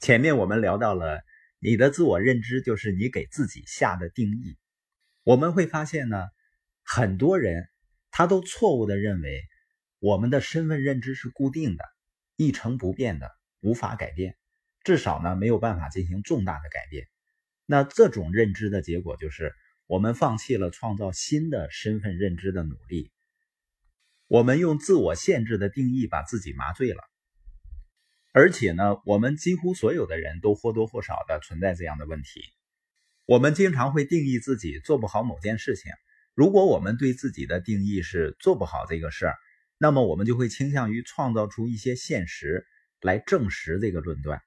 前面我们聊到了，你的自我认知就是你给自己下的定义。我们会发现呢，很多人他都错误的认为我们的身份认知是固定的、一成不变的，无法改变，至少呢没有办法进行重大的改变。那这种认知的结果就是，我们放弃了创造新的身份认知的努力。我们用自我限制的定义把自己麻醉了，而且呢，我们几乎所有的人都或多或少的存在这样的问题。我们经常会定义自己做不好某件事情。如果我们对自己的定义是做不好这个事儿，那么我们就会倾向于创造出一些现实来证实这个论断。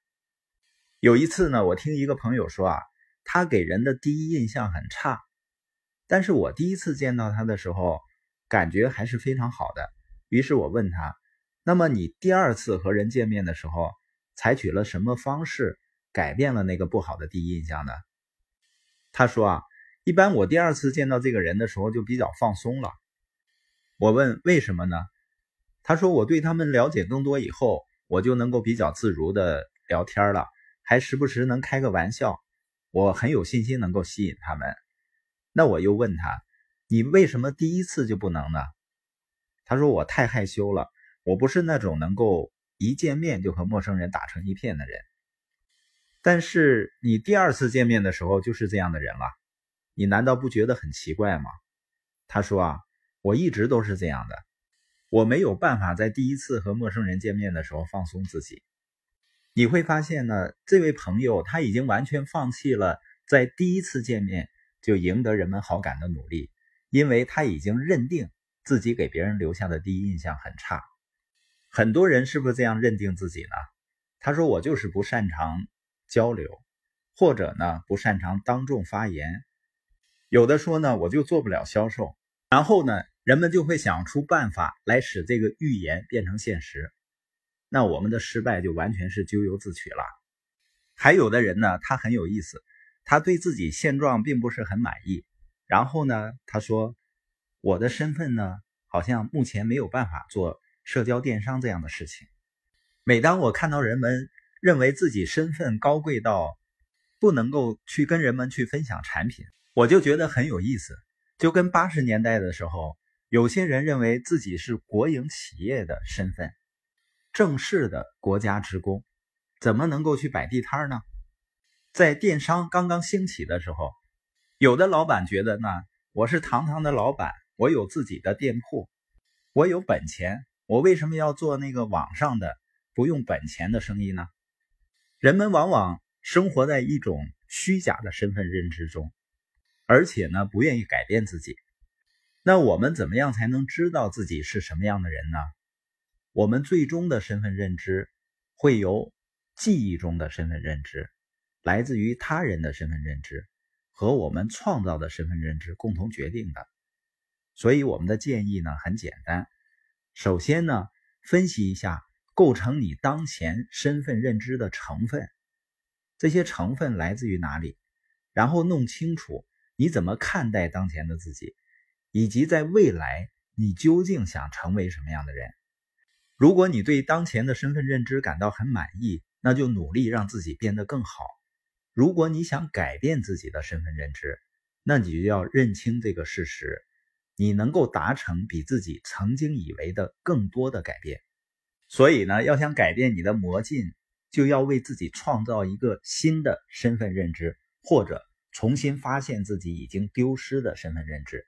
有一次呢，我听一个朋友说啊，他给人的第一印象很差，但是我第一次见到他的时候。感觉还是非常好的，于是我问他：“那么你第二次和人见面的时候，采取了什么方式改变了那个不好的第一印象呢？”他说：“啊，一般我第二次见到这个人的时候就比较放松了。”我问：“为什么呢？”他说：“我对他们了解更多以后，我就能够比较自如的聊天了，还时不时能开个玩笑，我很有信心能够吸引他们。”那我又问他。你为什么第一次就不能呢？他说我太害羞了，我不是那种能够一见面就和陌生人打成一片的人。但是你第二次见面的时候就是这样的人了，你难道不觉得很奇怪吗？他说啊，我一直都是这样的，我没有办法在第一次和陌生人见面的时候放松自己。你会发现呢，这位朋友他已经完全放弃了在第一次见面就赢得人们好感的努力。因为他已经认定自己给别人留下的第一印象很差，很多人是不是这样认定自己呢？他说：“我就是不擅长交流，或者呢不擅长当众发言，有的说呢我就做不了销售。”然后呢，人们就会想出办法来使这个预言变成现实。那我们的失败就完全是咎由自取了。还有的人呢，他很有意思，他对自己现状并不是很满意。然后呢，他说：“我的身份呢，好像目前没有办法做社交电商这样的事情。每当我看到人们认为自己身份高贵到不能够去跟人们去分享产品，我就觉得很有意思。就跟八十年代的时候，有些人认为自己是国营企业的身份，正式的国家职工，怎么能够去摆地摊呢？在电商刚刚兴起的时候。”有的老板觉得呢，我是堂堂的老板，我有自己的店铺，我有本钱，我为什么要做那个网上的不用本钱的生意呢？人们往往生活在一种虚假的身份认知中，而且呢，不愿意改变自己。那我们怎么样才能知道自己是什么样的人呢？我们最终的身份认知会由记忆中的身份认知，来自于他人的身份认知。和我们创造的身份认知共同决定的，所以我们的建议呢很简单：首先呢，分析一下构成你当前身份认知的成分，这些成分来自于哪里，然后弄清楚你怎么看待当前的自己，以及在未来你究竟想成为什么样的人。如果你对当前的身份认知感到很满意，那就努力让自己变得更好。如果你想改变自己的身份认知，那你就要认清这个事实：你能够达成比自己曾经以为的更多的改变。所以呢，要想改变你的魔镜，就要为自己创造一个新的身份认知，或者重新发现自己已经丢失的身份认知。